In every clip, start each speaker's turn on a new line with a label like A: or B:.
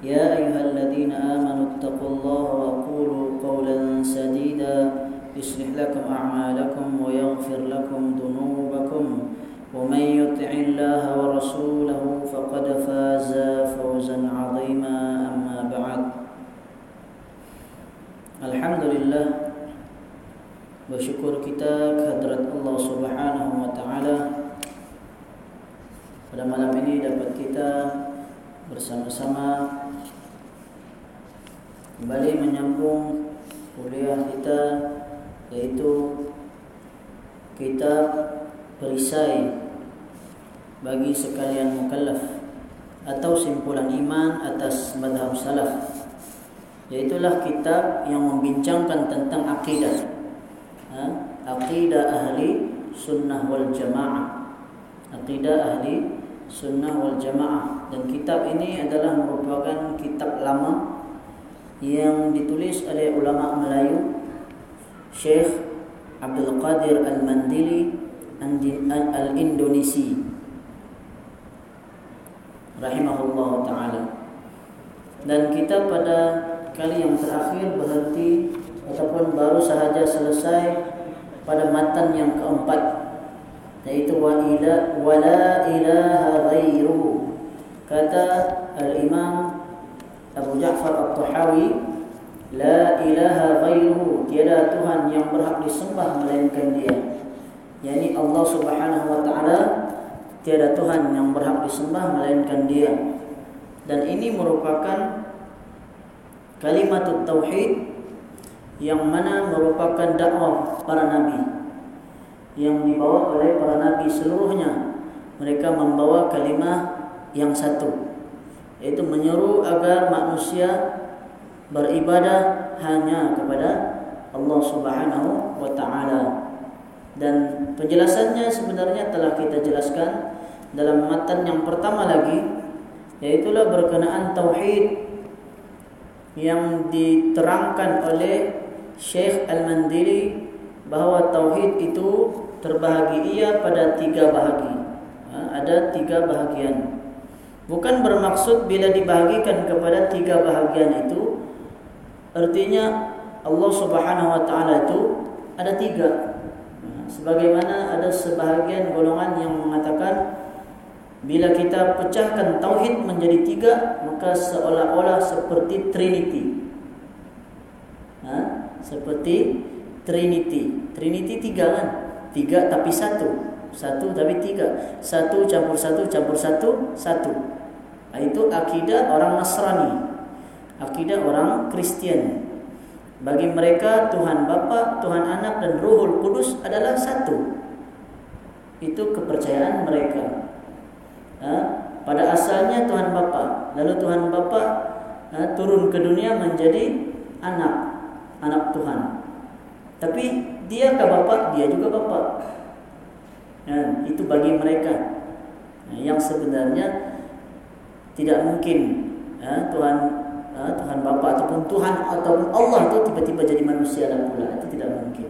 A: يا أيها الذين آمنوا اتقوا الله وقولوا قولا سديدا. يصلح لكم أعمالكم ويغفر لكم ذنوبكم. ومن يطع الله ورسوله فقد فاز فوزا عظيما. أما بعد الحمد لله kita kehadrat Allah Subhanahu wa taala pada malam ini dapat kita bersama-sama kembali menyambung kuliah kita yaitu kitab perisai bagi sekalian mukallaf atau simpulan iman atas madhab salaf. Yaitulah kitab yang membincangkan tentang akidah ha? Aqidah ahli sunnah wal jamaah. Aqidah ahli sunnah wal jamaah Dan kitab ini adalah merupakan kitab lama Yang ditulis oleh ulama Melayu Syekh Abdul Qadir Al-Mandili Al-Indonesi. Rahimahullah Ta'ala. Dan kita pada kali yang terakhir berhenti ataupun baru sahaja selesai pada matan yang keempat yaitu wa ila wala ilaha ghairu kata al-imam Abu Ja'far At-Tahawi la ilaha ghairu tiada tuhan yang berhak disembah melainkan dia. Yakni Allah Subhanahu wa taala tiada tuhan yang berhak disembah melainkan dia. Dan ini merupakan kalimat tauhid yang mana merupakan dakwah para nabi yang dibawa oleh para nabi seluruhnya. Mereka membawa kalimah yang satu yaitu menyeru agar manusia beribadah hanya kepada Allah Subhanahu wa taala dan penjelasannya sebenarnya telah kita jelaskan dalam matan yang pertama lagi yaitu berkenaan tauhid yang diterangkan oleh Syekh Al-Mandiri bahawa tauhid itu terbahagi ia pada tiga bahagi. Ha, ada tiga bahagian. Bukan bermaksud bila dibahagikan kepada tiga bahagian itu artinya Allah Subhanahu wa taala itu ada tiga. Sebagaimana ada sebahagian golongan yang mengatakan bila kita pecahkan tauhid menjadi tiga maka seolah-olah seperti trinity. Ha? seperti Trinity. Trinity tiga kan? Tiga tapi satu. Satu tapi tiga. Satu campur satu campur satu satu. Nah, itu akidah orang Nasrani. Akidah orang Kristian. Bagi mereka Tuhan Bapa, Tuhan Anak dan Ruhul Kudus adalah satu. Itu kepercayaan mereka. Nah, pada asalnya Tuhan Bapa, lalu Tuhan Bapa nah, turun ke dunia menjadi anak anak Tuhan. Tapi dia ke bapa, dia juga bapa. Dan itu bagi mereka yang sebenarnya tidak mungkin ya, Tuhan ya, Tuhan bapa ataupun Tuhan ataupun Allah itu tiba-tiba jadi manusia dan pula itu tidak mungkin.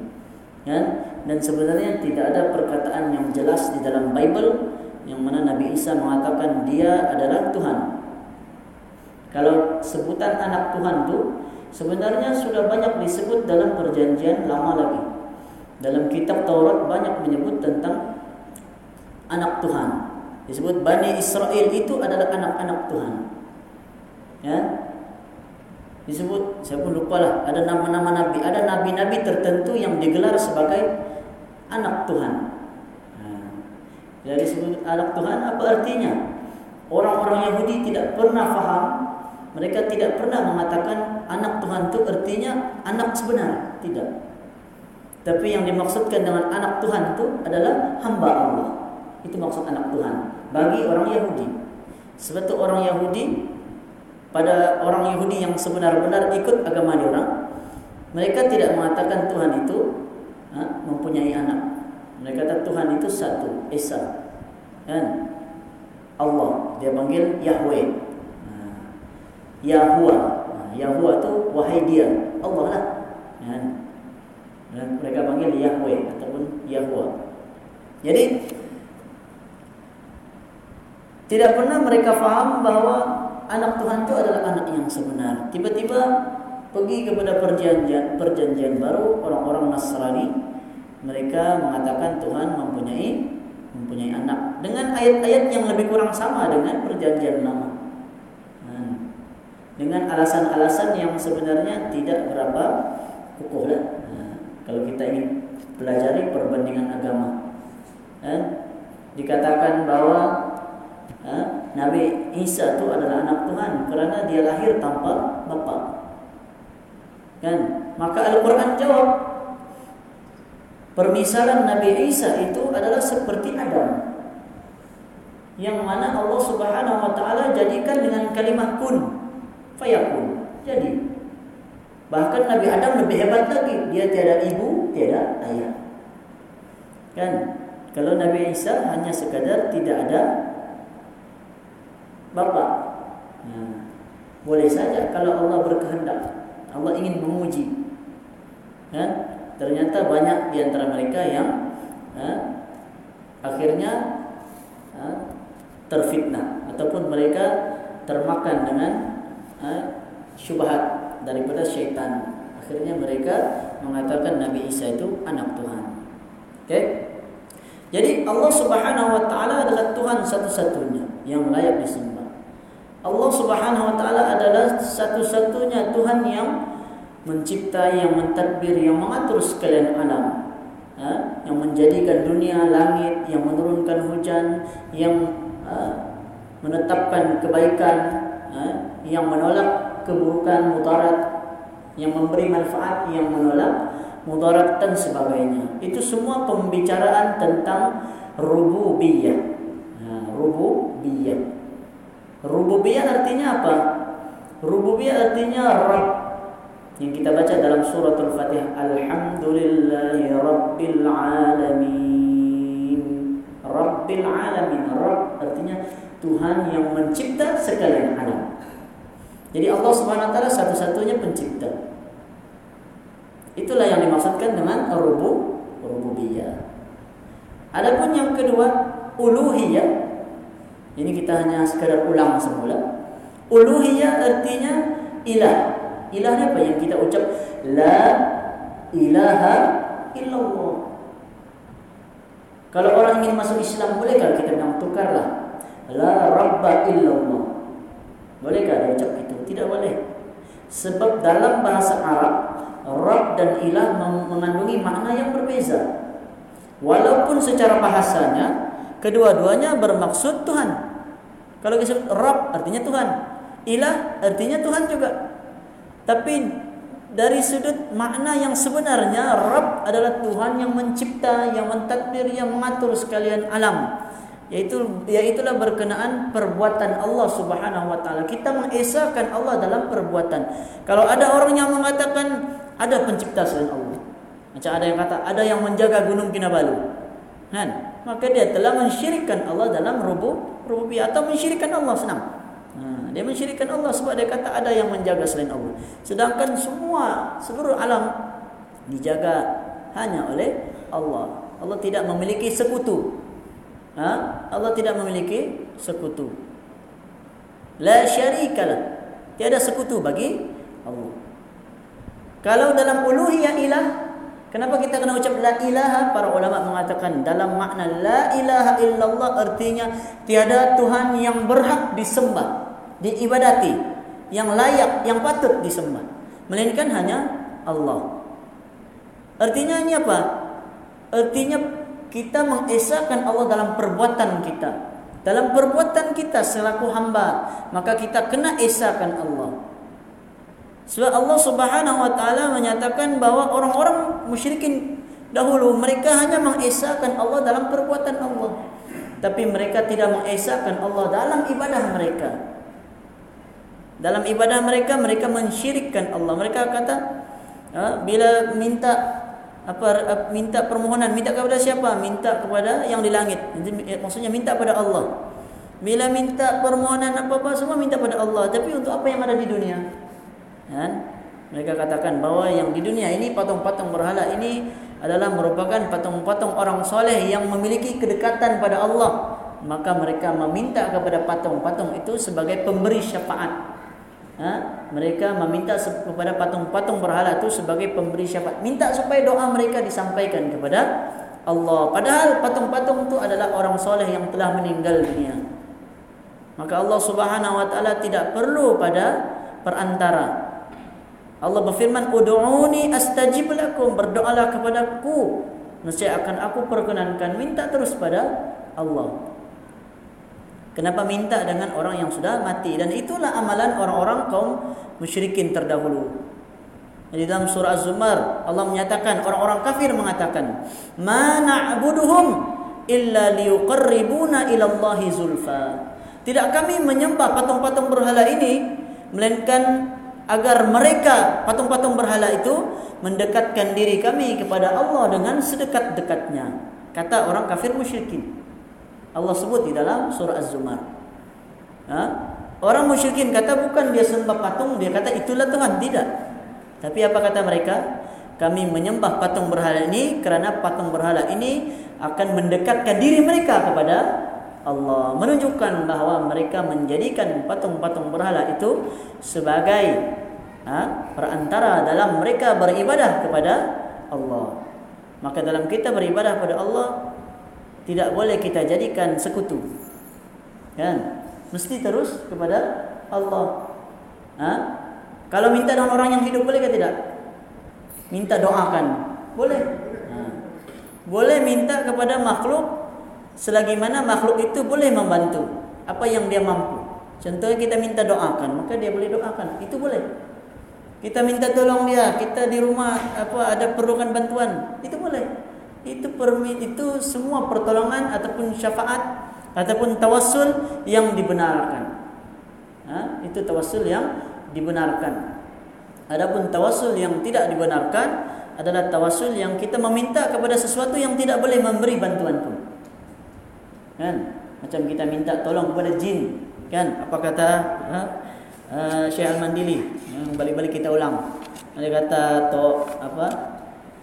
A: Ya, dan sebenarnya tidak ada perkataan yang jelas di dalam Bible yang mana Nabi Isa mengatakan dia adalah Tuhan. Kalau sebutan anak Tuhan itu sebenarnya sudah banyak disebut dalam perjanjian lama lagi. Dalam kitab Taurat banyak menyebut tentang anak Tuhan. Disebut Bani Israel itu adalah anak-anak Tuhan. Ya. Disebut saya pun lupa lah ada nama-nama nabi, ada nabi-nabi tertentu yang digelar sebagai anak Tuhan. Ha. Jadi disebut anak Tuhan apa artinya? Orang-orang Yahudi tidak pernah faham mereka tidak pernah mengatakan anak Tuhan itu artinya anak sebenar, tidak. Tapi yang dimaksudkan dengan anak Tuhan itu adalah hamba Allah. Itu maksud anak Tuhan bagi orang Yahudi. Sebab itu orang Yahudi pada orang Yahudi yang sebenar-benar ikut agama orang, mereka tidak mengatakan Tuhan itu ha, mempunyai anak. Mereka kata Tuhan itu satu, Esa. Kan? Allah, dia panggil Yahweh. Ha, Yahuwa. Ha, itu wahai dia, Allah lah. Kan? Dan mereka panggil Yahweh ataupun Yahuwa. Jadi tidak pernah mereka faham bahawa anak Tuhan itu adalah anak yang sebenar. Tiba-tiba pergi kepada perjanjian perjanjian baru orang-orang Nasrani mereka mengatakan Tuhan mempunyai mempunyai anak dengan ayat-ayat yang lebih kurang sama dengan perjanjian lama. Hmm. Dengan alasan-alasan yang sebenarnya tidak berapa kukuh lah. Hmm. Kalau kita ingin pelajari perbandingan agama, dan dikatakan bahwa ha, Nabi Isa itu adalah anak Tuhan kerana dia lahir tanpa bapa. Kan? Maka Al-Quran jawab permisalan Nabi Isa itu adalah seperti Adam. Yang mana Allah Subhanahu wa taala jadikan dengan kalimat kun fayakun. Jadi bahkan Nabi Adam lebih hebat lagi, dia tiada ibu, tiada ayah. Kan? Kalau Nabi Isa hanya sekadar tidak ada bapa. Ya. Boleh saja kalau Allah berkehendak. Allah ingin menguji. Ya. Ternyata banyak di antara mereka yang ya, akhirnya ya, terfitnah ataupun mereka termakan dengan ya, syubhat daripada syaitan. Akhirnya mereka mengatakan Nabi Isa itu anak Tuhan. Okey? Jadi Allah Subhanahu wa taala adalah Tuhan satu-satunya yang layak disembah. Allah Subhanahu wa taala adalah satu-satunya Tuhan yang mencipta, yang mentadbir, yang mengatur sekalian alam. Ha? yang menjadikan dunia langit, yang menurunkan hujan, yang ha? menetapkan kebaikan, ha? yang menolak keburukan mudarat, yang memberi manfaat, yang menolak mudarat dan sebagainya. Itu semua pembicaraan tentang rububiyah. Ha, rububiyah. Rububiyah artinya apa? Rububiyah artinya Rabb. Yang kita baca dalam surah Al-Fatihah, Alhamdulillahi Rabbil Alamin. Rabbil Alamin. Rabb artinya Tuhan yang mencipta sekalian alam. Jadi Allah taala satu-satunya pencipta. Itulah yang dimaksudkan dengan rubu rububiyah. Adapun yang kedua, uluhiyah ini kita hanya sekadar ulang semula. Uluhiyah artinya ilah. Ilah ni apa yang kita ucap? La ilaha illallah. Kalau orang ingin masuk Islam boleh bolehkah kita nak tukarlah? La rabba illallah. Bolehkah dia ucap itu? Tidak boleh. Sebab dalam bahasa Arab, Rabb dan ilah mengandungi makna yang berbeza. Walaupun secara bahasanya kedua-duanya bermaksud Tuhan. Kalau kita sebut Rabb artinya Tuhan. Ilah artinya Tuhan juga. Tapi dari sudut makna yang sebenarnya Rabb adalah Tuhan yang mencipta, yang mentadbir, yang mengatur sekalian alam. Yaitu yaitulah berkenaan perbuatan Allah Subhanahu wa taala. Kita mengesahkan Allah dalam perbuatan. Kalau ada orang yang mengatakan ada pencipta selain Allah. Macam ada yang kata ada yang menjaga gunung Kinabalu. Kan? maka dia telah mensyirikkan Allah dalam rubub rububiyah atau mensyirikkan Allah senang. Ha, dia mensyirikkan Allah sebab dia kata ada yang menjaga selain Allah. Sedangkan semua seluruh alam dijaga hanya oleh Allah. Allah tidak memiliki sekutu. Ha? Allah tidak memiliki sekutu. La syarikalah. Tiada sekutu bagi Allah. Kalau dalam uluhiyah ilah Kenapa kita kena ucap la ilaha? Para ulama mengatakan dalam makna la ilaha illallah artinya tiada Tuhan yang berhak disembah, diibadati yang layak, yang patut disembah. Melainkan hanya Allah. Artinya ini apa? Artinya kita mengesahkan Allah dalam perbuatan kita. Dalam perbuatan kita selaku hamba, maka kita kena esahkan Allah. Sebab Allah Subhanahu wa taala menyatakan bahawa orang-orang musyrikin dahulu mereka hanya mengesahkan Allah dalam perbuatan Allah. Tapi mereka tidak mengesahkan Allah dalam ibadah mereka. Dalam ibadah mereka mereka mensyirikkan Allah. Mereka kata ha, bila minta apa minta permohonan minta kepada siapa minta kepada yang di langit eh, maksudnya minta kepada Allah bila minta permohonan apa-apa semua minta kepada Allah tapi untuk apa yang ada di dunia kan mereka katakan bahawa yang di dunia ini patung-patung berhala ini adalah merupakan patung-patung orang soleh yang memiliki kedekatan pada Allah. Maka mereka meminta kepada patung-patung itu sebagai pemberi syafaat. Ha? mereka meminta kepada patung-patung berhala itu sebagai pemberi syafaat. Minta supaya doa mereka disampaikan kepada Allah. Padahal patung-patung itu adalah orang soleh yang telah meninggal dunia. Maka Allah Subhanahu wa taala tidak perlu pada perantara Allah berfirman ud'uni astajib lakum berdoalah kepadaku nescaya akan aku perkenankan minta terus pada Allah Kenapa minta dengan orang yang sudah mati dan itulah amalan orang-orang kaum musyrikin terdahulu. Di dalam surah Az-Zumar Allah menyatakan orang-orang kafir mengatakan, "Ma na'buduhum illa liyuqarribuna ila Allahi zulfa." Tidak kami menyembah patung-patung berhala ini melainkan agar mereka patung-patung berhala itu mendekatkan diri kami kepada Allah dengan sedekat-dekatnya. Kata orang kafir musyrikin. Allah sebut di dalam surah Az-Zumar. Ha? Orang musyrikin kata bukan dia sembah patung, dia kata itulah Tuhan. Tidak. Tapi apa kata mereka? Kami menyembah patung berhala ini kerana patung berhala ini akan mendekatkan diri mereka kepada Allah. Menunjukkan bahawa mereka menjadikan patung-patung berhala itu sebagai ha, perantara dalam mereka beribadah kepada Allah. Maka dalam kita beribadah kepada Allah, tidak boleh kita jadikan sekutu. Kan? Mesti terus kepada Allah. Ha? Kalau minta dengan orang yang hidup boleh ke tidak? Minta doakan. Boleh. Ha. Boleh minta kepada makhluk selagi mana makhluk itu boleh membantu apa yang dia mampu. Contohnya kita minta doakan, maka dia boleh doakan. Itu boleh. Kita minta tolong dia, kita di rumah apa ada perlukan bantuan, itu boleh itu permit itu semua pertolongan ataupun syafaat ataupun tawassul yang dibenarkan. Ha? itu tawassul yang dibenarkan. Adapun tawassul yang tidak dibenarkan adalah tawassul yang kita meminta kepada sesuatu yang tidak boleh memberi bantuan pun. Kan? Macam kita minta tolong kepada jin, kan? Apa kata ha? uh, Syekh Al-Mandili? Yang balik-balik kita ulang. Dia kata tok apa?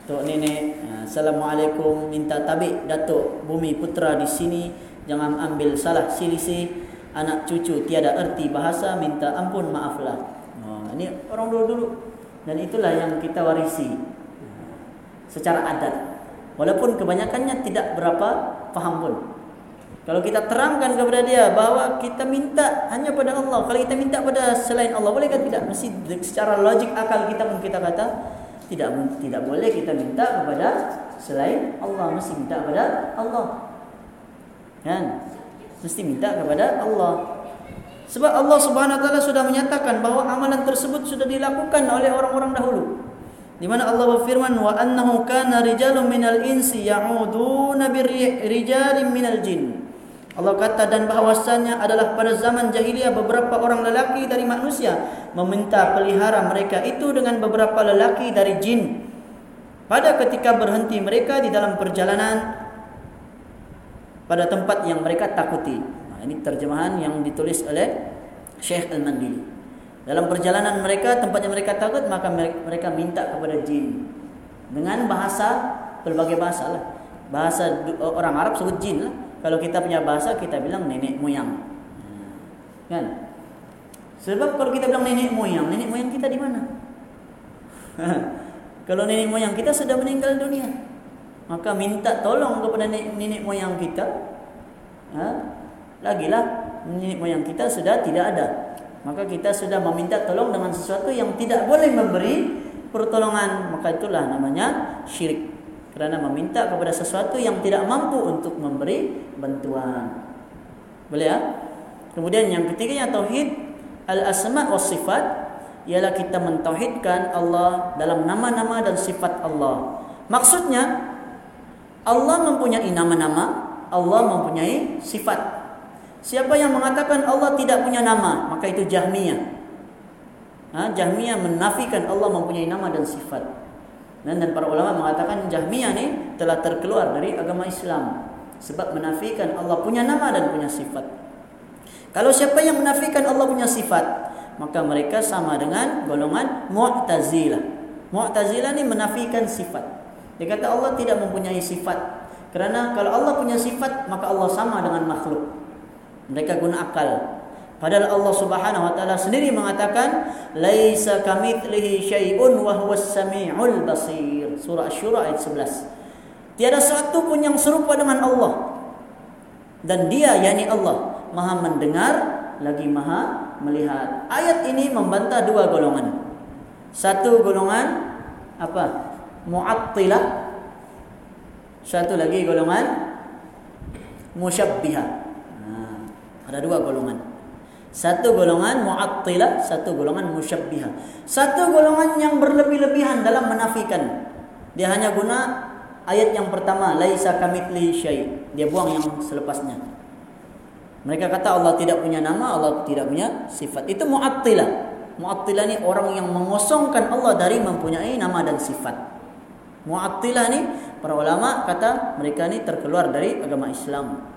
A: Tok nenek, ha, Assalamualaikum, minta tabik Datuk Bumi Putra di sini. Jangan ambil salah silisi. Anak cucu tiada erti bahasa, minta ampun maaflah. Oh, ini orang dulu-dulu. Dan itulah yang kita warisi secara adat. Walaupun kebanyakannya tidak berapa faham pun. Kalau kita terangkan kepada dia bahawa kita minta hanya pada Allah. Kalau kita minta pada selain Allah, boleh kan? Tidak? Mesti secara logik akal kita pun kita kata, tidak tidak boleh kita minta kepada selain Allah. Mesti minta kepada Allah. Kan? Mesti minta kepada Allah. Sebab Allah Subhanahu taala sudah menyatakan bahawa amalan tersebut sudah dilakukan oleh orang-orang dahulu. Di mana Allah berfirman wa annahu kana rijalun minal insi ya'uduna birrijalin minal jinn Allah kata dan bahawasanya adalah pada zaman jahiliyah beberapa orang lelaki dari manusia meminta pelihara mereka itu dengan beberapa lelaki dari jin. Pada ketika berhenti mereka di dalam perjalanan pada tempat yang mereka takuti. Nah, ini terjemahan yang ditulis oleh Syekh Al-Mandili. Dalam perjalanan mereka tempat yang mereka takut maka mereka minta kepada jin dengan bahasa berbagai bahasa lah. Bahasa orang Arab sebut jin lah. Kalau kita punya bahasa kita bilang nenek moyang. Kan? Sebab kalau kita bilang nenek moyang, nenek moyang kita di mana? kalau nenek moyang kita sudah meninggal dunia, maka minta tolong kepada nenek, nenek moyang kita. Ha? Lagilah nenek moyang kita sudah tidak ada. maka kita sudah meminta tolong dengan sesuatu yang tidak boleh memberi pertolongan maka itulah namanya syirik kerana meminta kepada sesuatu yang tidak mampu untuk memberi bantuan boleh ya kemudian yang ketiganya tauhid al asma wa sifat ialah kita mentauhidkan Allah dalam nama-nama dan sifat Allah maksudnya Allah mempunyai nama-nama Allah mempunyai sifat Siapa yang mengatakan Allah tidak punya nama, maka itu Jahmiyah. Ha, Jahmiyah menafikan Allah mempunyai nama dan sifat. Dan, dan para ulama mengatakan Jahmiyah ni telah terkeluar dari agama Islam sebab menafikan Allah punya nama dan punya sifat. Kalau siapa yang menafikan Allah punya sifat, maka mereka sama dengan golongan Mu'tazilah. Mu'tazilah ni menafikan sifat. Dia kata Allah tidak mempunyai sifat. Kerana kalau Allah punya sifat, maka Allah sama dengan makhluk. Mereka guna akal. Padahal Allah Subhanahu wa taala sendiri mengatakan laisa kamitslihi syai'un wa huwas samiul basir. Surah Asy-Syura ayat 11. Tiada satu pun yang serupa dengan Allah. Dan dia yakni Allah Maha mendengar lagi Maha melihat. Ayat ini membantah dua golongan. Satu golongan apa? Mu'attilah. Satu lagi golongan musyabbihah. Ada dua golongan. Satu golongan mu'attilah, satu golongan musyabbihah. Satu golongan yang berlebih-lebihan dalam menafikan. Dia hanya guna ayat yang pertama, laisa kamitsli syai. Dia buang yang selepasnya. Mereka kata Allah tidak punya nama, Allah tidak punya sifat. Itu mu'attilah. Mu'attilah ni orang yang mengosongkan Allah dari mempunyai nama dan sifat. Mu'attilah ni para ulama kata mereka ni terkeluar dari agama Islam.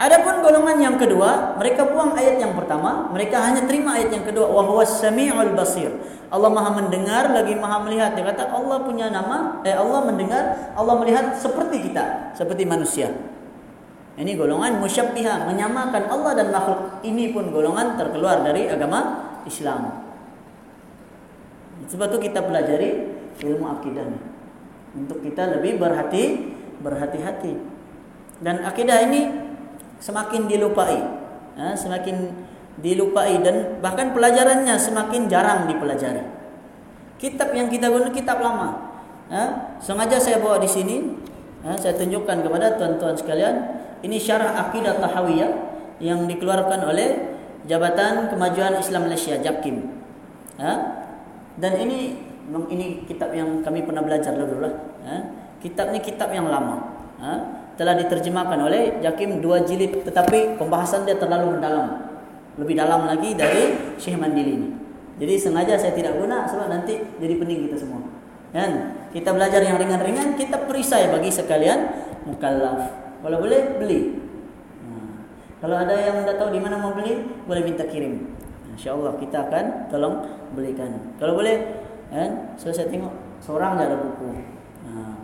A: Adapun golongan yang kedua, mereka buang ayat yang pertama, mereka hanya terima ayat yang kedua, wa huwas samiul basir. Allah Maha mendengar lagi Maha melihat. Dia kata Allah punya nama, eh Allah mendengar, Allah melihat seperti kita, seperti manusia. Ini golongan musyabbihah, menyamakan Allah dan makhluk. Ini pun golongan terkeluar dari agama Islam. Sebab itu kita pelajari ilmu akidah. Untuk kita lebih berhati berhati-hati. Dan akidah ini semakin dilupai. Ha, semakin dilupai dan bahkan pelajarannya semakin jarang dipelajari. Kitab yang kita guna kitab lama. Ha, sengaja saya bawa di sini. Ha, saya tunjukkan kepada tuan-tuan sekalian. Ini syarah akidah tahawiyah yang dikeluarkan oleh Jabatan Kemajuan Islam Malaysia JAPKIM. Ha, dan ini ini kitab yang kami pernah belajar dulu lah. Ha, kitab ni kitab yang lama. Ha, telah diterjemahkan oleh Jakim dua jilid tetapi pembahasan dia terlalu mendalam. Lebih dalam lagi dari Syekh Mandili ini jadi sengaja saya tidak guna sebab nanti jadi pening kita semua. Kan? Kita belajar yang ringan-ringan kita perisai bagi sekalian mukallaf. Kalau boleh beli. Ha. kalau ada yang tidak tahu di mana mau beli boleh minta kirim. Insyaallah kita akan tolong belikan. Kalau boleh kan? So saya tengok seorang ada buku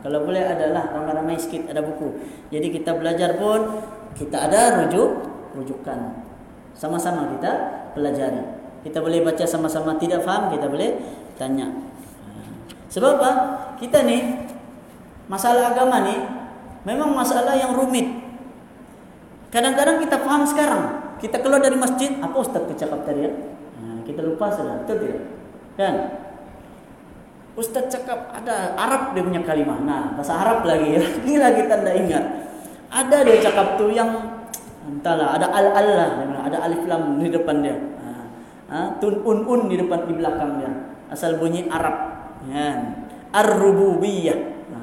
A: kalau boleh adalah ramai-ramai sikit ada buku. Jadi kita belajar pun kita ada rujuk, rujukan. Sama-sama kita pelajari. Kita boleh baca sama-sama tidak faham, kita boleh tanya. Sebab apa? Kita ni masalah agama ni memang masalah yang rumit. Kadang-kadang kita faham sekarang. Kita keluar dari masjid, apa ustaz tu cakap tadi ya? kita lupa sudah, betul tidak? Kan? Ustaz cakap ada Arab dia punya kalimah. Nah, bahasa Arab lagi. Ini lagi tanda ingat. Ada dia cakap tu yang entahlah ada al Allah ada alif lam di depan dia. Ha, ha, tun un un di depan di belakang dia. Asal bunyi Arab. Ya. Ar-rububiyah. Ha,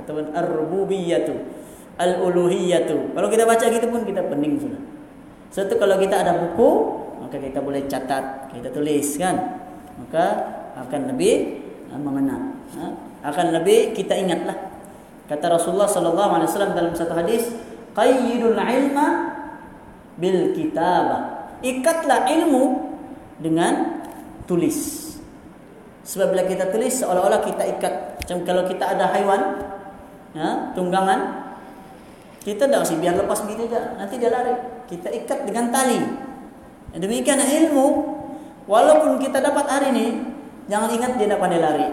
A: ataupun ar-rububiyah tu. Al-uluhiyah tu. Kalau kita baca gitu pun kita pening sudah. Satu kalau kita ada buku, maka kita boleh catat, kita tulis kan. Maka akan lebih ha, mengenal. Ha, akan lebih kita ingatlah. Kata Rasulullah sallallahu alaihi wasallam dalam satu hadis, qayyidul ilma bil kitabah. Ikatlah ilmu dengan tulis. Sebab bila kita tulis seolah-olah kita ikat. Macam kalau kita ada haiwan, ya, tunggangan, kita tak usah biar lepas begitu saja. Nanti dia lari. Kita ikat dengan tali. Demikian ilmu, walaupun kita dapat hari ini, Jangan ingat dia nak pandai lari.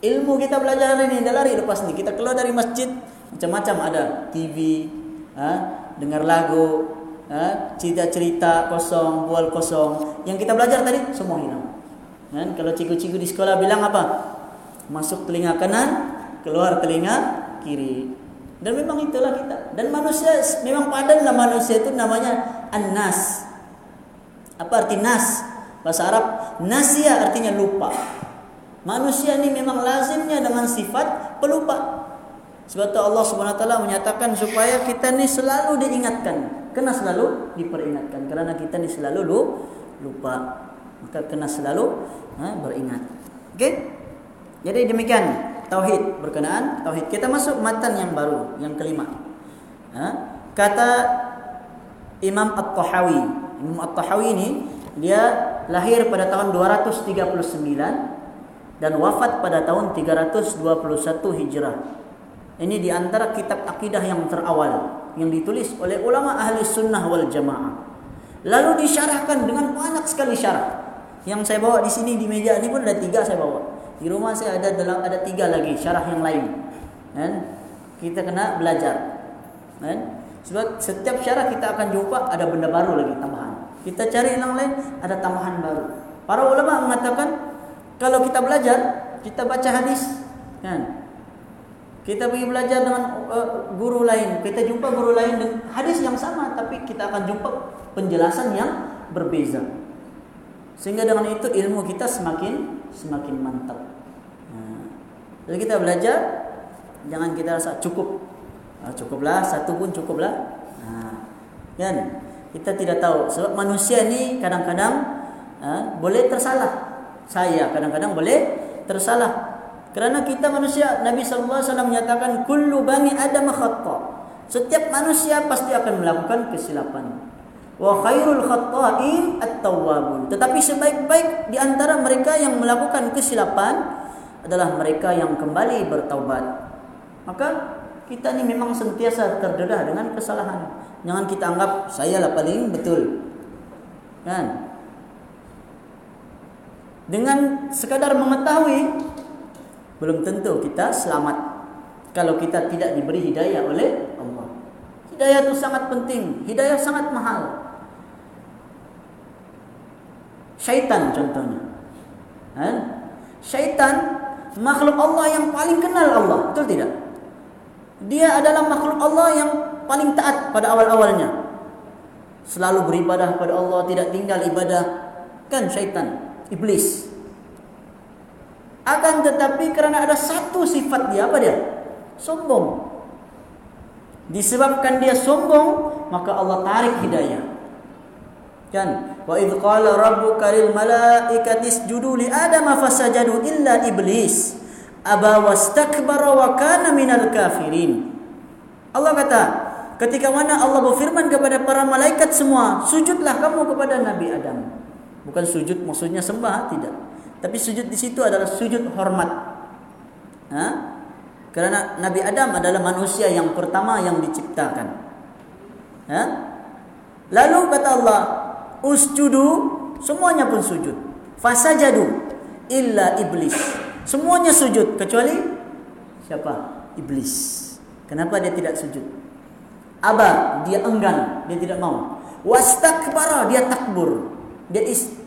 A: Ilmu kita belajar hari ini, dia lari lepas ni. Kita keluar dari masjid, macam-macam ada. TV, ha? dengar lagu, ha, cerita-cerita kosong, bual kosong. Yang kita belajar tadi semua hilang. Kan? Kalau cikgu-cikgu di sekolah bilang apa? Masuk telinga kanan, keluar telinga kiri. Dan memang itulah kita. Dan manusia memang padanlah manusia itu namanya an-nas. Apa arti nas? Bahasa Arab nasia artinya lupa. Manusia ini memang lazimnya dengan sifat pelupa. Sebab itu Allah Subhanahu wa taala menyatakan supaya kita ni selalu diingatkan. Kena selalu diperingatkan kerana kita ni selalu lupa. Maka kena selalu ha, beringat. Okey? Jadi demikian tauhid berkenaan tauhid. Kita masuk matan yang baru, yang kelima. Ha? Kata Imam At-Tahawi. Imam At-Tahawi ini dia lahir pada tahun 239 dan wafat pada tahun 321 Hijrah. Ini di antara kitab akidah yang terawal yang ditulis oleh ulama ahli sunnah wal jamaah. Lalu disyarahkan dengan banyak sekali syarah. Yang saya bawa di sini di meja ini pun ada tiga saya bawa. Di rumah saya ada dalam ada tiga lagi syarah yang lain. Dan kita kena belajar. Dan sebab setiap syarah kita akan jumpa ada benda baru lagi tambahan. Kita cari yang lain ada tambahan baru. Para ulama mengatakan kalau kita belajar, kita baca hadis, kan? Kita pergi belajar dengan uh, guru lain, kita jumpa guru lain dengan hadis yang sama tapi kita akan jumpa penjelasan yang berbeza. Sehingga dengan itu ilmu kita semakin semakin mantap. Nah, jadi kita belajar jangan kita rasa cukup. Nah, cukuplah satu pun cukuplah. Nah, kan? Kita tidak tahu sebab manusia ni kadang-kadang uh, boleh tersalah. Saya kadang-kadang boleh tersalah. Kerana kita manusia, Nabi sallallahu alaihi wasallam menyatakan kullu bani adam khata. Setiap manusia pasti akan melakukan kesilapan. Wa khairul khata'in at-tawwabun. Tetapi sebaik-baik di antara mereka yang melakukan kesilapan adalah mereka yang kembali bertaubat. Maka kita ni memang sentiasa terdedah dengan kesalahan. Jangan kita anggap saya lah paling betul. Kan? Dengan sekadar mengetahui belum tentu kita selamat kalau kita tidak diberi hidayah oleh Allah. Hidayah itu sangat penting, hidayah sangat mahal. Syaitan contohnya. Ha? Syaitan makhluk Allah yang paling kenal Allah, betul tidak? Dia adalah makhluk Allah yang paling taat pada awal-awalnya. Selalu beribadah pada Allah, tidak tinggal ibadah. Kan syaitan, iblis. Akan tetapi kerana ada satu sifat dia apa dia? Sombong. Disebabkan dia sombong, maka Allah tarik hidayah. Kan? Wa idh qala rabbuka lil malaikati isjudu li adama fasajadu illa iblis aba wastakbara wa kana minal kafirin. Allah kata, ketika mana Allah berfirman kepada para malaikat semua, sujudlah kamu kepada Nabi Adam. Bukan sujud maksudnya sembah, tidak. Tapi sujud di situ adalah sujud hormat. Ha? Kerana Nabi Adam adalah manusia yang pertama yang diciptakan. Ha? Lalu kata Allah, usjudu, semuanya pun sujud. Fasajadu illa iblis. Semuanya sujud kecuali siapa? Iblis. Kenapa dia tidak sujud? Aba, dia enggan, dia tidak mau. Wastakbara, dia takbur. Dia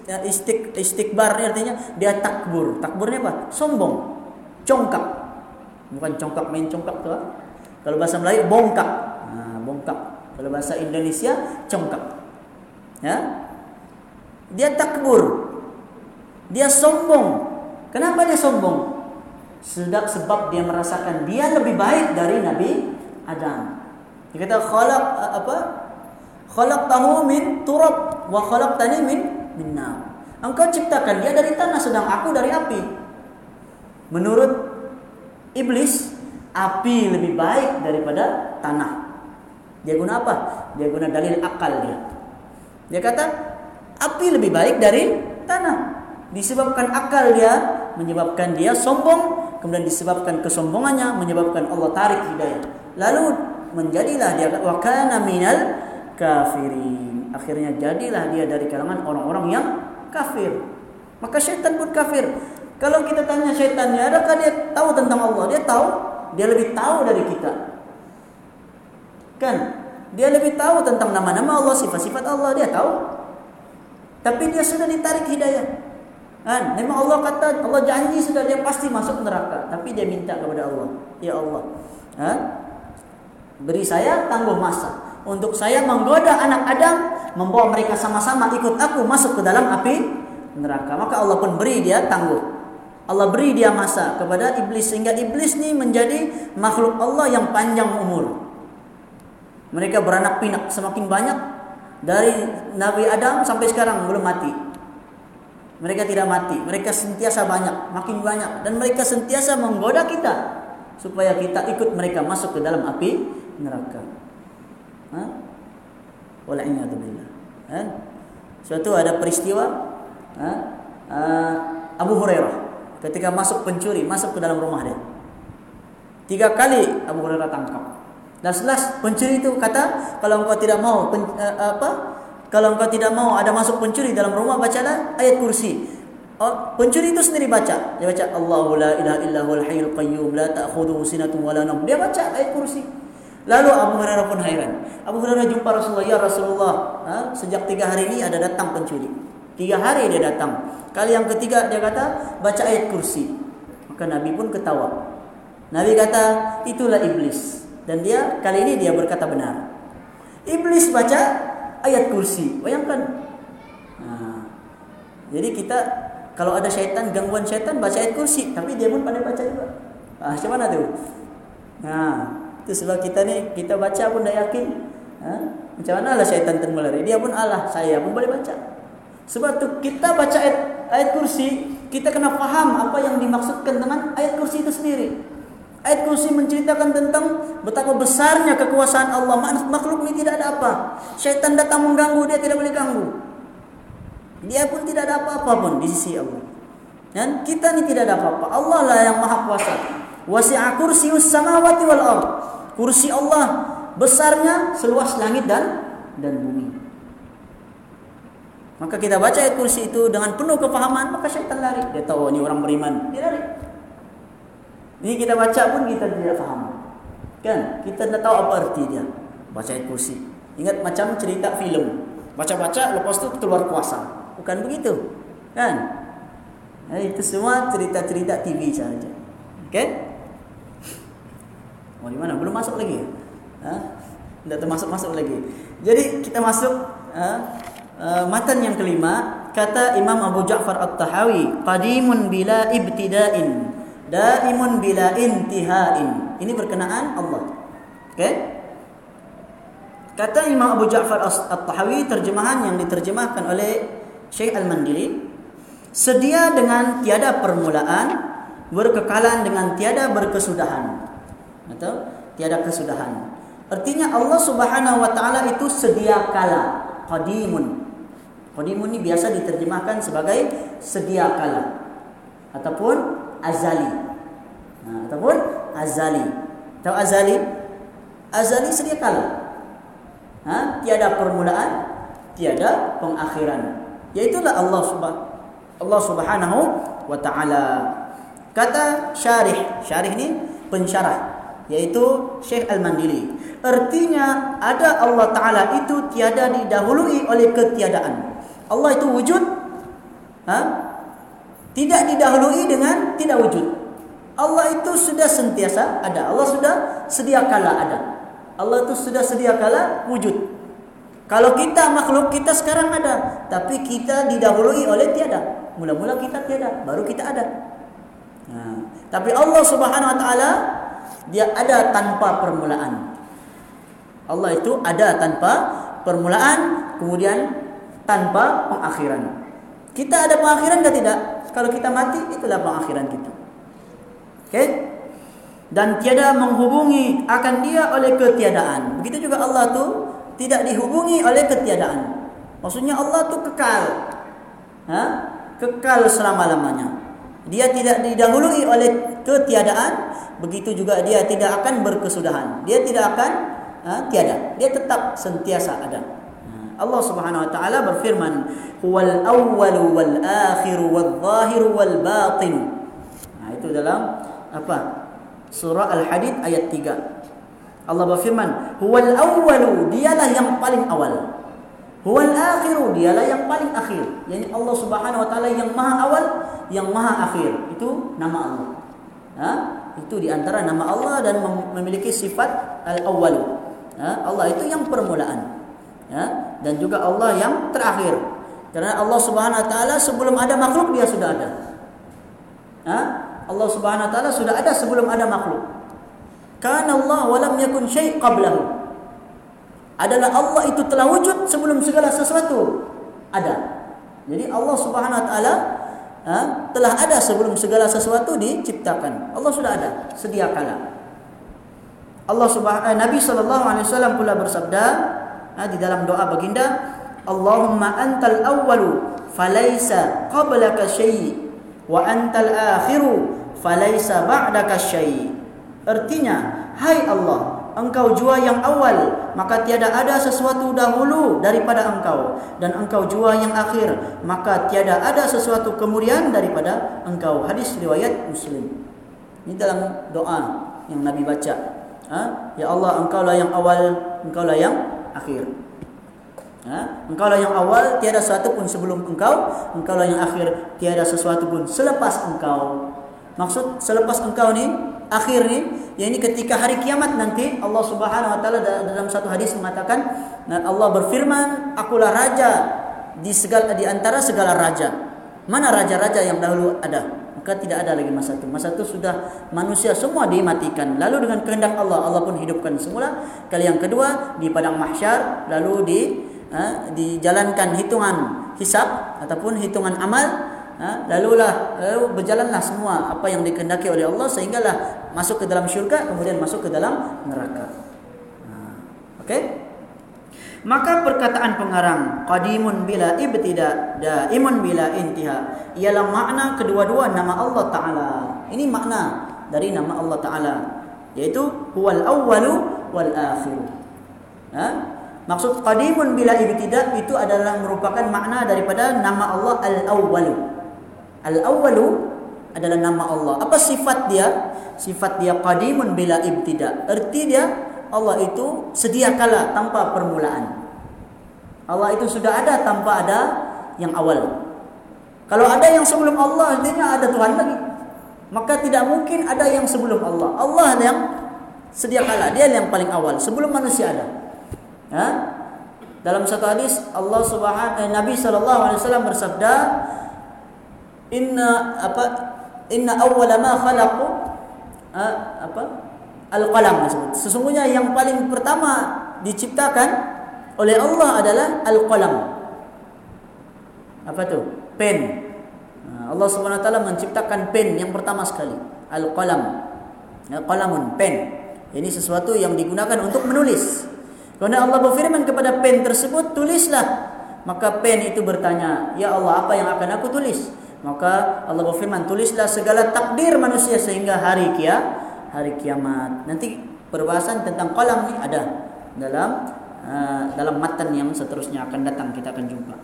A: Ya, istik istikbar artinya dia takbur. Takburnya apa? Sombong. Congkak. Bukan congkak main congkak tu. Ha? Kalau bahasa Melayu bongkak. Ha, bongkak. Kalau bahasa Indonesia congkak. Ya? Dia takbur. Dia sombong. Kenapa dia sombong? Sedap sebab dia merasakan dia lebih baik dari Nabi Adam. Dia kata khalaq apa? Khalaqtahu min turab wa khalaqtani min minna. Engkau ciptakan dia dari tanah sedang aku dari api. Menurut iblis, api lebih baik daripada tanah. Dia guna apa? Dia guna dalil akal dia. Dia kata api lebih baik dari tanah. Disebabkan akal dia menyebabkan dia sombong, kemudian disebabkan kesombongannya menyebabkan Allah tarik hidayah. Lalu menjadilah dia wa kana minal kafirin akhirnya jadilah dia dari kalangan orang-orang yang kafir. Maka syaitan pun kafir. Kalau kita tanya syaitannya, adakah dia tahu tentang Allah? Dia tahu. Dia lebih tahu dari kita. Kan? Dia lebih tahu tentang nama-nama Allah, sifat-sifat Allah, dia tahu. Tapi dia sudah ditarik hidayah. Kan? Memang Allah kata, Allah janji sudah dia pasti masuk neraka. Tapi dia minta kepada Allah. Ya Allah. Ha? Beri saya tangguh masa. Untuk saya menggoda anak Adam. Membawa mereka sama-sama ikut aku masuk ke dalam api neraka. Maka Allah pun beri dia tangguh. Allah beri dia masa kepada iblis. Sehingga iblis ni menjadi makhluk Allah yang panjang umur. Mereka beranak pinak semakin banyak. Dari Nabi Adam sampai sekarang belum mati. Mereka tidak mati. Mereka sentiasa banyak. Makin banyak. Dan mereka sentiasa menggoda kita. Supaya kita ikut mereka masuk ke dalam api neraka. Ha? Wala'inatubillah. Ha? Suatu ada peristiwa. Ha? Uh, Abu Hurairah. Ketika masuk pencuri. Masuk ke dalam rumah dia. Tiga kali Abu Hurairah tangkap. Dan selas pencuri itu kata. Kalau engkau tidak mau pen, uh, apa kalau engkau tidak mau ada masuk pencuri dalam rumah bacalah ayat kursi. Oh, pencuri itu sendiri baca. Dia baca Allahu la ilaha illa huwal hayyul qayyum la ta'khudhuhu sinatun wa la nawm. Dia baca ayat kursi. Lalu Abu Hurairah pun hairan. Abu Hurairah jumpa Rasulullah, "Ya Rasulullah, ha? sejak tiga hari ini ada datang pencuri. Tiga hari dia datang. Kali yang ketiga dia kata, baca ayat kursi." Maka Nabi pun ketawa. Nabi kata, "Itulah iblis." Dan dia kali ini dia berkata benar. Iblis baca ayat kursi. Bayangkan. Ha. Jadi kita kalau ada syaitan gangguan syaitan baca ayat kursi, tapi dia pun pandai baca juga. Ah, macam mana tu? Nah, itu sebab kita ni kita baca pun dah yakin. Ha? Macam mana lah syaitan termelari? Dia pun Allah, saya pun boleh baca. Sebab tu kita baca ayat, ayat kursi, kita kena faham apa yang dimaksudkan dengan ayat kursi itu sendiri. Ayat kursi menceritakan tentang betapa besarnya kekuasaan Allah. Makhluk ini tidak ada apa. Syaitan datang mengganggu, dia tidak boleh ganggu. Dia pun tidak ada apa-apa pun di sisi Allah. Dan kita ni tidak ada apa-apa. Allah lah yang maha kuasa. Wasi'a kursius samawati wal. Kursi Allah besarnya seluas langit dan dan bumi. Maka kita baca ayat kursi itu dengan penuh kefahaman, maka syaitan lari. Dia tahu oh, ini orang beriman. Dia lari. Ini kita baca pun kita tidak faham. Kan? Kita tidak tahu apa arti dia. Baca kursi. Ingat macam cerita filem. Baca-baca lepas tu keluar kuasa. Bukan begitu. Kan? Nah, itu semua cerita-cerita TV saja. Okay? Oh, di mana? Belum masuk lagi. Ha? Tidak termasuk-masuk lagi. Jadi kita masuk ha? uh, matan yang kelima. Kata Imam Abu Ja'far At-Tahawi. Qadimun bila ibtida'in daimun bila intihain. Ini berkenaan Allah. Okey? Kata Imam Abu Ja'far At-Tahawi terjemahan yang diterjemahkan oleh Syekh Al-Mandili, sedia dengan tiada permulaan, berkekalan dengan tiada berkesudahan. Atau tiada kesudahan. Artinya Allah Subhanahu wa taala itu sedia kala, qadimun. Qadimun ini biasa diterjemahkan sebagai sedia kala ataupun azali. Ha, ataupun azali. Tahu azali? Azali sedia kala. Ha, tiada permulaan, tiada pengakhiran. Yaitulah Allah Subhanahu Allah Subhanahu wa taala. Kata syarih, syarih ni pensyarah yaitu Syekh Al-Mandili. Artinya ada Allah taala itu tiada didahului oleh ketiadaan. Allah itu wujud ha? Tidak didahului dengan tidak wujud. Allah itu sudah sentiasa ada. Allah sudah sedia kala ada. Allah itu sudah sedia kala wujud. Kalau kita makhluk kita sekarang ada, tapi kita didahului oleh tiada. Mula-mula kita tiada, baru kita ada. Nah, tapi Allah Subhanahu wa taala dia ada tanpa permulaan. Allah itu ada tanpa permulaan, kemudian tanpa pengakhiran. Kita ada pengakhiran atau tidak? Kalau kita mati itulah pengakhiran kita. Okey? Dan tiada menghubungi akan dia oleh ketiadaan. Begitu juga Allah tu tidak dihubungi oleh ketiadaan. Maksudnya Allah tu kekal. Ha? Kekal selama-lamanya. Dia tidak didahului oleh ketiadaan, begitu juga dia tidak akan berkesudahan. Dia tidak akan ha, tiada. Dia tetap sentiasa ada. Allah Subhanahu wa taala berfirman, "Huwal awwal wal akhir wal zahir wal batin." Nah, itu dalam apa? Surah Al-Hadid ayat 3. Allah berfirman, "Huwal awwalu," dialah yang paling awal. "Huwal akhiru," dialah yang paling akhir. Yani Allah Subhanahu wa taala yang maha awal, yang maha akhir. Itu nama Allah. Ha? Itu di antara nama Allah dan memiliki sifat al-awwalu. Ha? Allah itu yang permulaan. Ha? Dan juga Allah yang terakhir. Karena Allah Subhanahu wa taala sebelum ada makhluk dia sudah ada. Ha? Allah Subhanahu wa taala sudah ada sebelum ada makhluk. Karena Allah walam yakun syai' qablahu. Adalah Allah itu telah wujud sebelum segala sesuatu ada. Jadi Allah Subhanahu wa taala ha, telah ada sebelum segala sesuatu diciptakan. Allah sudah ada sedia kala. Allah Subhanahu Nabi sallallahu alaihi wasallam pula bersabda di dalam doa baginda, Allahumma antal awwalu falaysa qablaka syai' wa antal akhiru falaysa ba'daka syai'. Artinya, hai Allah, engkau jua yang awal, maka tiada ada sesuatu dahulu daripada engkau. Dan engkau jua yang akhir, maka tiada ada sesuatu kemudian daripada engkau. Hadis riwayat Muslim. Ini dalam doa yang Nabi baca. Ha? Ya Allah, engkau lah yang awal, engkau lah yang akhir. Ha? Engkau lah yang awal, tiada sesuatu pun sebelum engkau. Engkau lah yang akhir, tiada sesuatu pun selepas engkau. Maksud selepas engkau ni akhir ni yakni ketika hari kiamat nanti Allah Subhanahu wa taala dalam satu hadis mengatakan Allah berfirman akulah raja di segala di antara segala raja. Mana raja-raja yang dahulu ada? Maka tidak ada lagi masa itu. Masa itu sudah manusia semua dimatikan. Lalu dengan kehendak Allah Allah pun hidupkan semula. Kali yang kedua di padang mahsyar lalu di ha, dijalankan hitungan hisab ataupun hitungan amal lalulah lalu berjalanlah semua apa yang dikehendaki oleh Allah sehinggalah masuk ke dalam syurga kemudian masuk ke dalam neraka. Ha, okey? Maka perkataan pengarang qadimun bila ibtida daimun bila intiha ialah makna kedua-dua nama Allah taala. Ini makna dari nama Allah taala yaitu huwal awwalu wal akhir. Ha? Maksud qadimun bila ibtida itu adalah merupakan makna daripada nama Allah al-awwalu. Al-awwalu adalah nama Allah. Apa sifat dia? Sifat dia qadimun bila ibtida. Erti dia Allah itu sedia kala tanpa permulaan. Allah itu sudah ada tanpa ada yang awal. Kalau ada yang sebelum Allah, artinya ada Tuhan lagi. Maka tidak mungkin ada yang sebelum Allah. Allah yang sedia kala, dia yang paling awal sebelum manusia ada. Ha? Dalam satu hadis Allah Subhanahu eh, Nabi sallallahu alaihi wasallam bersabda, inna apa inna awwala ma khalaqu uh, apa al-qalam disebut. Sesungguhnya yang paling pertama diciptakan oleh Allah adalah al-qalam. Apa tu? Pen. Allah Subhanahu taala menciptakan pen yang pertama sekali, al-qalam. Ya, qalamun pen. Ini sesuatu yang digunakan untuk menulis. Karena Allah berfirman kepada pen tersebut, tulislah. Maka pen itu bertanya, "Ya Allah, apa yang akan aku tulis?" Maka Allah berfirman, tulislah segala takdir manusia sehingga hari kia, hari kiamat. Nanti perbahasan tentang kolam ini ada dalam uh, dalam matan yang seterusnya akan datang kita akan jumpa.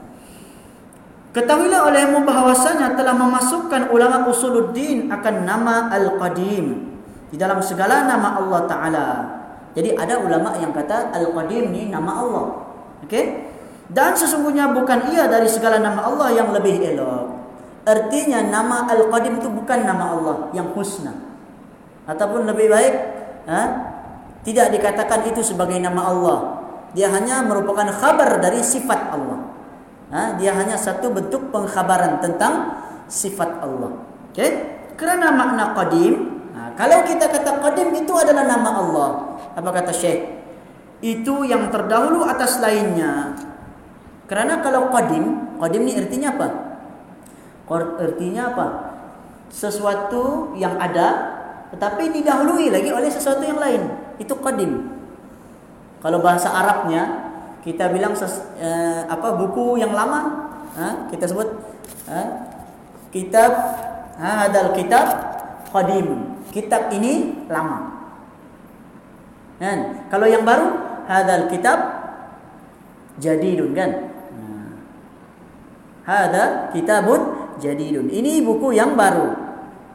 A: Ketahuilah olehmu bahawasanya telah memasukkan ulama usuluddin akan nama Al-Qadim di dalam segala nama Allah Ta'ala. Jadi ada ulama yang kata Al-Qadim ni nama Allah. Okey? Dan sesungguhnya bukan ia dari segala nama Allah yang lebih elok. Artinya nama Al-Qadim itu bukan nama Allah yang husna. Ataupun lebih baik ha? tidak dikatakan itu sebagai nama Allah. Dia hanya merupakan khabar dari sifat Allah. Ha? Dia hanya satu bentuk pengkhabaran tentang sifat Allah. Okay? Kerana makna Qadim, ha? kalau kita kata Qadim itu adalah nama Allah. Apa kata Syekh? Itu yang terdahulu atas lainnya. Kerana kalau Qadim, Qadim ni artinya apa? Artinya apa? Sesuatu yang ada tetapi didahului lagi oleh sesuatu yang lain. Itu qadim. Kalau bahasa Arabnya kita bilang ses, eh, apa buku yang lama, ha? kita sebut ha? kitab ha, hadal kitab qadim. Kitab ini lama. Kan? Kalau yang baru hadal kitab jadidun kan? Hada kitabun jadidun. Ini buku yang baru.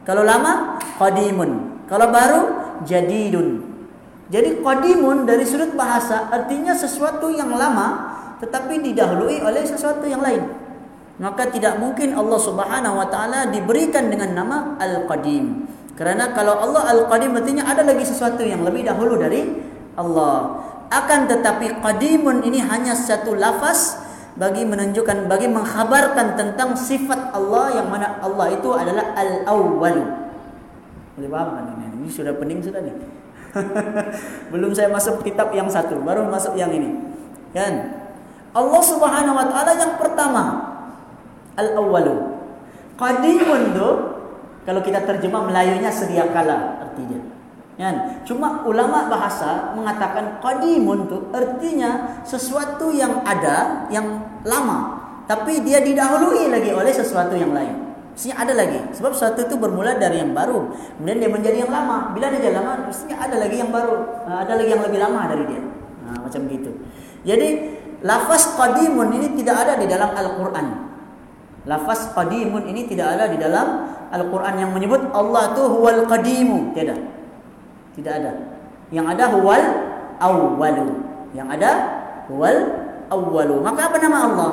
A: Kalau lama qadimun. Kalau baru jadidun. Jadi qadimun dari sudut bahasa artinya sesuatu yang lama tetapi didahului oleh sesuatu yang lain. Maka tidak mungkin Allah Subhanahu wa taala diberikan dengan nama Al-Qadim. Kerana kalau Allah Al-Qadim artinya ada lagi sesuatu yang lebih dahulu dari Allah. Akan tetapi qadimun ini hanya satu lafaz bagi menunjukkan bagi mengkhabarkan tentang sifat Allah yang mana Allah itu adalah Al-Awwal. Boleh paham kan ini? Ini sudah pening sudah nih. Belum saya masuk kitab yang satu, baru masuk yang ini. Kan? Allah Subhanahu wa taala yang pertama al-awwalu. Qadimun tu kalau kita terjemah Melayunya sedia kala artinya. Kan? Cuma ulama bahasa mengatakan qadimun tu artinya sesuatu yang ada yang lama tapi dia didahului lagi oleh sesuatu yang lain. Mestinya ada lagi. Sebab sesuatu itu bermula dari yang baru. Kemudian dia menjadi yang lama. Bila dia lama, mestinya ada lagi yang baru. Ha, ada lagi yang lebih lama dari dia. Ha, macam gitu. Jadi, lafaz qadimun ini tidak ada di dalam Al-Quran. Lafaz qadimun ini tidak ada di dalam Al-Quran yang menyebut Allah itu huwal qadimu. Tidak. Tidak ada. Yang ada huwal awwalu. Yang ada huwal awwalu. Maka apa nama Allah?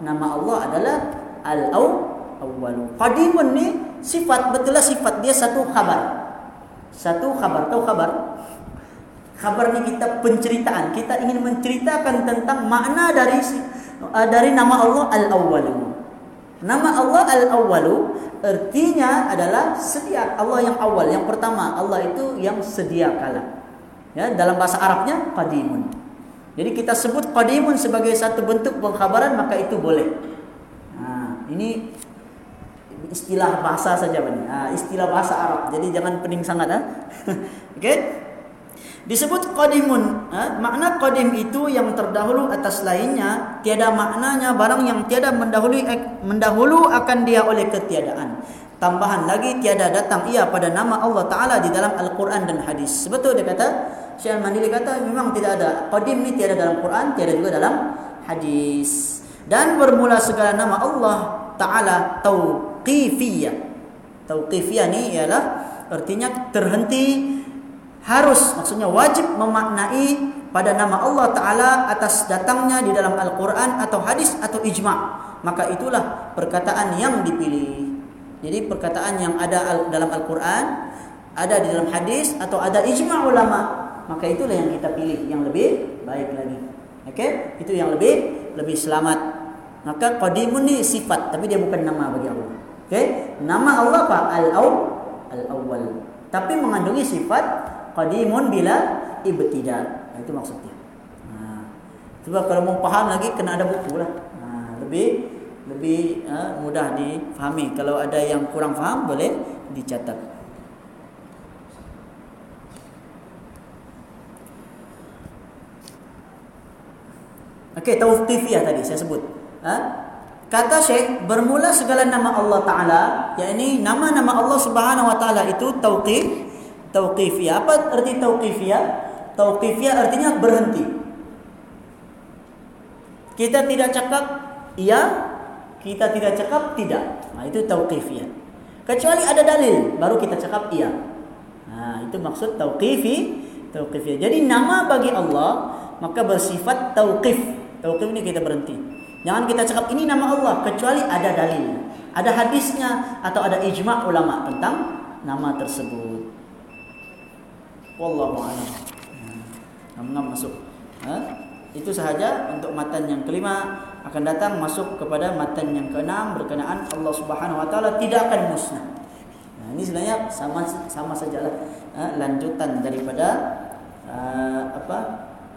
A: Nama Allah adalah Al-Awwalu awwalu. Qadimun ni sifat betullah sifat dia satu khabar. Satu khabar, tahu khabar? Khabar ni kita penceritaan. Kita ingin menceritakan tentang makna dari uh, dari nama Allah Al-Awwalu. Nama Allah Al-Awwalu artinya adalah sedia Allah yang awal, yang pertama. Allah itu yang sedia kala. Ya, dalam bahasa Arabnya qadimun. Jadi kita sebut qadimun sebagai satu bentuk pengkhabaran maka itu boleh. Nah, ini istilah bahasa saja ini. Ha, istilah bahasa Arab. Jadi jangan pening sangat. Ha? Okey. Disebut qadimun. Ha? Makna qadim itu yang terdahulu atas lainnya. Tiada maknanya barang yang tiada mendahului mendahulu akan dia oleh ketiadaan. Tambahan lagi tiada datang ia pada nama Allah Ta'ala di dalam Al-Quran dan hadis. Sebetul dia kata. Syekh Mandili kata memang tidak ada. Qadim ni tiada dalam Quran, tiada juga dalam hadis. Dan bermula segala nama Allah Ta'ala tahu tauqifiyah. Tauqifiyah ni ialah artinya terhenti harus maksudnya wajib memaknai pada nama Allah taala atas datangnya di dalam Al-Quran atau hadis atau ijma. Maka itulah perkataan yang dipilih. Jadi perkataan yang ada dalam Al-Quran, ada di dalam hadis atau ada ijma ulama, maka itulah yang kita pilih yang lebih baik lagi. Okey? Itu yang lebih lebih selamat. Maka qadimun ni sifat tapi dia bukan nama bagi Allah. Okay, nama Allah apa? Al-Aw, Al-Awwal. Tapi mengandungi sifat qadimun bila ibtida. Nah, itu maksudnya. Ha. Sebab kalau mau paham lagi kena ada buku lah. Ha. lebih lebih ha, mudah difahami. Kalau ada yang kurang faham boleh dicatat. Okey, tauqifiyah tadi saya sebut. Ha? Kata Syekh, bermula segala nama Allah Ta'ala, yakni nama-nama Allah Subhanahu Wa Ta'ala itu tauqif, tauqifiyah. Apa arti tauqifiyah? Tauqifiyah artinya berhenti. Kita tidak cakap iya, kita tidak cakap tidak. Nah, itu tauqifiyah. Kecuali ada dalil, baru kita cakap iya. Nah, itu maksud tauqifi, tauqifiyah. Jadi nama bagi Allah maka bersifat tauqif. Tauqif ini kita berhenti. Jangan kita cakap ini nama Allah kecuali ada dalil. Ada hadisnya atau ada ijma' ulama tentang nama tersebut. Wallahu a'lam. Hmm. masuk. Ha? Itu sahaja untuk matan yang kelima akan datang masuk kepada matan yang keenam berkenaan Allah Subhanahu wa taala tidak akan musnah. Nah, ini sebenarnya sama sama sajalah ha? lanjutan daripada uh, apa?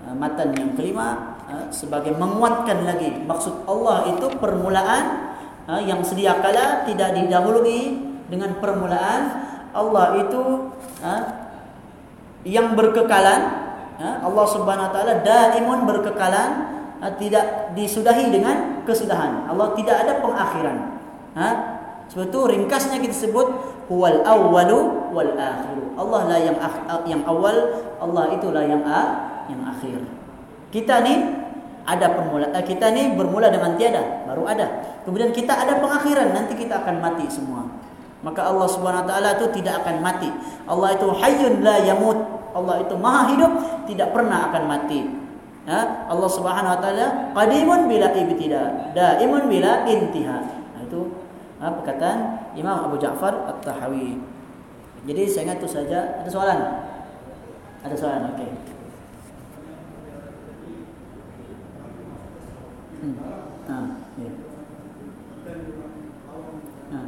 A: Uh, matan yang kelima Ha, sebagai menguatkan lagi. Maksud Allah itu permulaan ha, yang sedia kala tidak didahului dengan permulaan. Allah itu ha, yang berkekalan Allah Subhanahu wa taala daimun berkekalan tidak disudahi dengan kesudahan. Allah tidak ada pengakhiran. Ha sebab itu ringkasnya kita sebut huwal awwalu wal akhiru. Allah lah yang yang awal Allah itulah yang yang akhir kita ni ada permula eh, kita ni bermula dengan tiada baru ada kemudian kita ada pengakhiran nanti kita akan mati semua maka Allah Subhanahu wa taala itu tidak akan mati. Allah itu hayyun la yamut. Allah itu maha hidup, tidak pernah akan mati. Ha? Allah Subhanahu wa taala qadimun bila ibtida, daimun bila intiha. Nah, itu ha, perkataan Imam Abu Ja'far At-Tahawi. Jadi saya ingat itu saja. Ada soalan? Ada soalan? Okey. Hmm. Ha, ya. Ha.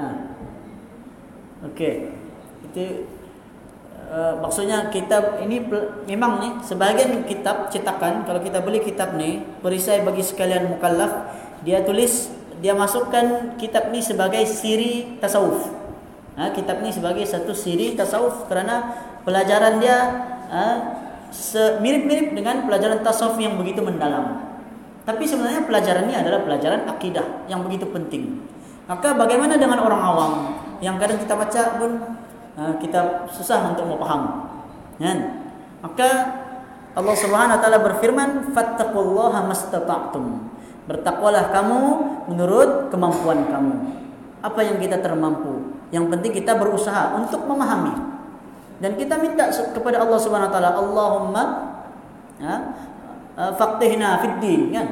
A: Ha. Okey. Itu uh, maksudnya kitab ini memang ni sebahagian kitab cetakan kalau kita beli kitab ni perisai bagi sekalian mukallaf dia tulis dia masukkan kitab ni sebagai siri tasawuf. Ha, kitab ni sebagai satu siri tasawuf kerana pelajaran dia ha, mirip-mirip dengan pelajaran tasawuf yang begitu mendalam. Tapi sebenarnya pelajaran ini adalah pelajaran akidah yang begitu penting. Maka bagaimana dengan orang awam yang kadang kita baca pun uh, kita susah untuk memaham. Kan? Maka Allah Subhanahu wa taala berfirman, "Fattaqullaha mastata'tum." Bertakwalah kamu menurut kemampuan kamu. Apa yang kita termampu. Yang penting kita berusaha untuk memahami. Dan kita minta kepada Allah Subhanahu wa taala, "Allahumma ya, faqihna fid din." Kan?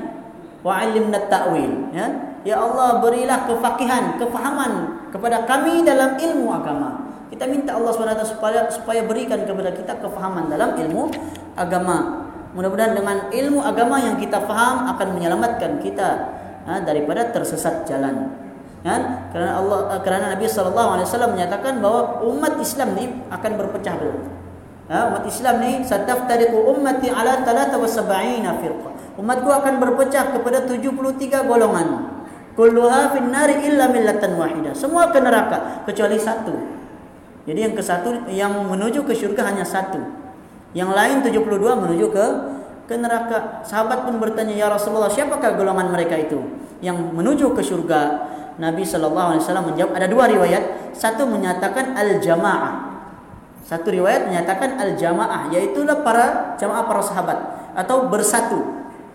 A: Wa 'allimna ta'wil, ya. Ya Allah berilah kefakihan, kefahaman kepada kami dalam ilmu agama. Kita minta Allah SWT supaya, supaya berikan kepada kita kefahaman dalam ilmu agama. Mudah-mudahan dengan ilmu agama yang kita faham akan menyelamatkan kita ha, daripada tersesat jalan. Kan? Kerana Allah kerana Nabi sallallahu alaihi wasallam menyatakan bahawa umat Islam ni akan berpecah belah. Ha, umat Islam ni sataftariqu ummati ala 73 firqah. Umatku akan berpecah kepada 73 golongan. Kulluha fin nari illa millatan wahidah. Semua ke neraka kecuali satu. Jadi yang ke satu yang menuju ke syurga hanya satu. Yang lain 72 menuju ke ke neraka. Sahabat pun bertanya ya Rasulullah siapakah golongan mereka itu? Yang menuju ke syurga Nabi wasallam menjawab ada dua riwayat. Satu menyatakan al jamaah satu riwayat menyatakan al jamaah yaitu para jamaah para sahabat. Atau bersatu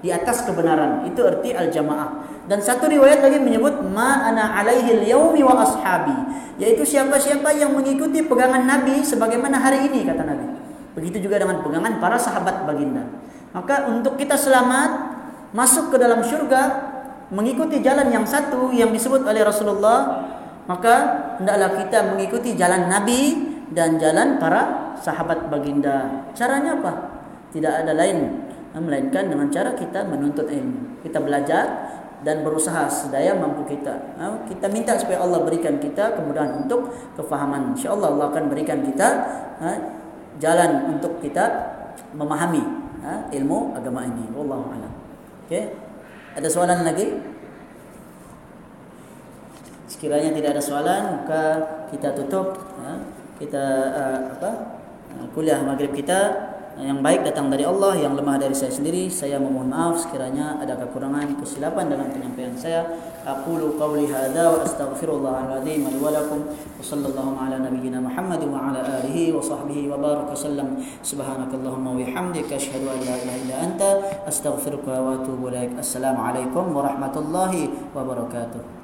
A: di atas kebenaran. Itu arti al jamaah dan satu riwayat lagi menyebut ma ana alaihi al-yaumi wa ashabi. Yaitu siapa-siapa yang mengikuti pegangan nabi sebagaimana hari ini kata nabi. Begitu juga dengan pegangan para sahabat baginda. Maka untuk kita selamat masuk ke dalam syurga mengikuti jalan yang satu yang disebut oleh Rasulullah maka hendaklah kita mengikuti jalan nabi dan jalan para sahabat baginda caranya apa tidak ada lain melainkan dengan cara kita menuntut ilmu. Kita belajar dan berusaha sedaya mampu kita. Ha, kita minta supaya Allah berikan kita kemudahan untuk kefahaman. Insya-Allah Allah akan berikan kita ha, jalan untuk kita memahami ha, ilmu agama ini. Wallahu a'lam. Ada soalan lagi? Sekiranya tidak ada soalan, maka kita tutup kita uh, apa? kuliah maghrib kita yang baik datang dari Allah, yang lemah dari saya sendiri. Saya memohon maaf sekiranya ada kekurangan, kesilapan dalam penyampaian saya. Aku lu qawli hadza wa astaghfirullahaladzim li wa lakum. Wa sallallahu ala nabiyyina Muhammad wa ala alihi wa sahbihi wa baraka sallam. Subhanakallahumma wa bihamdika asyhadu an la ilaha illa anta astaghfiruka wa atubu ilaik. Assalamualaikum warahmatullahi wabarakatuh.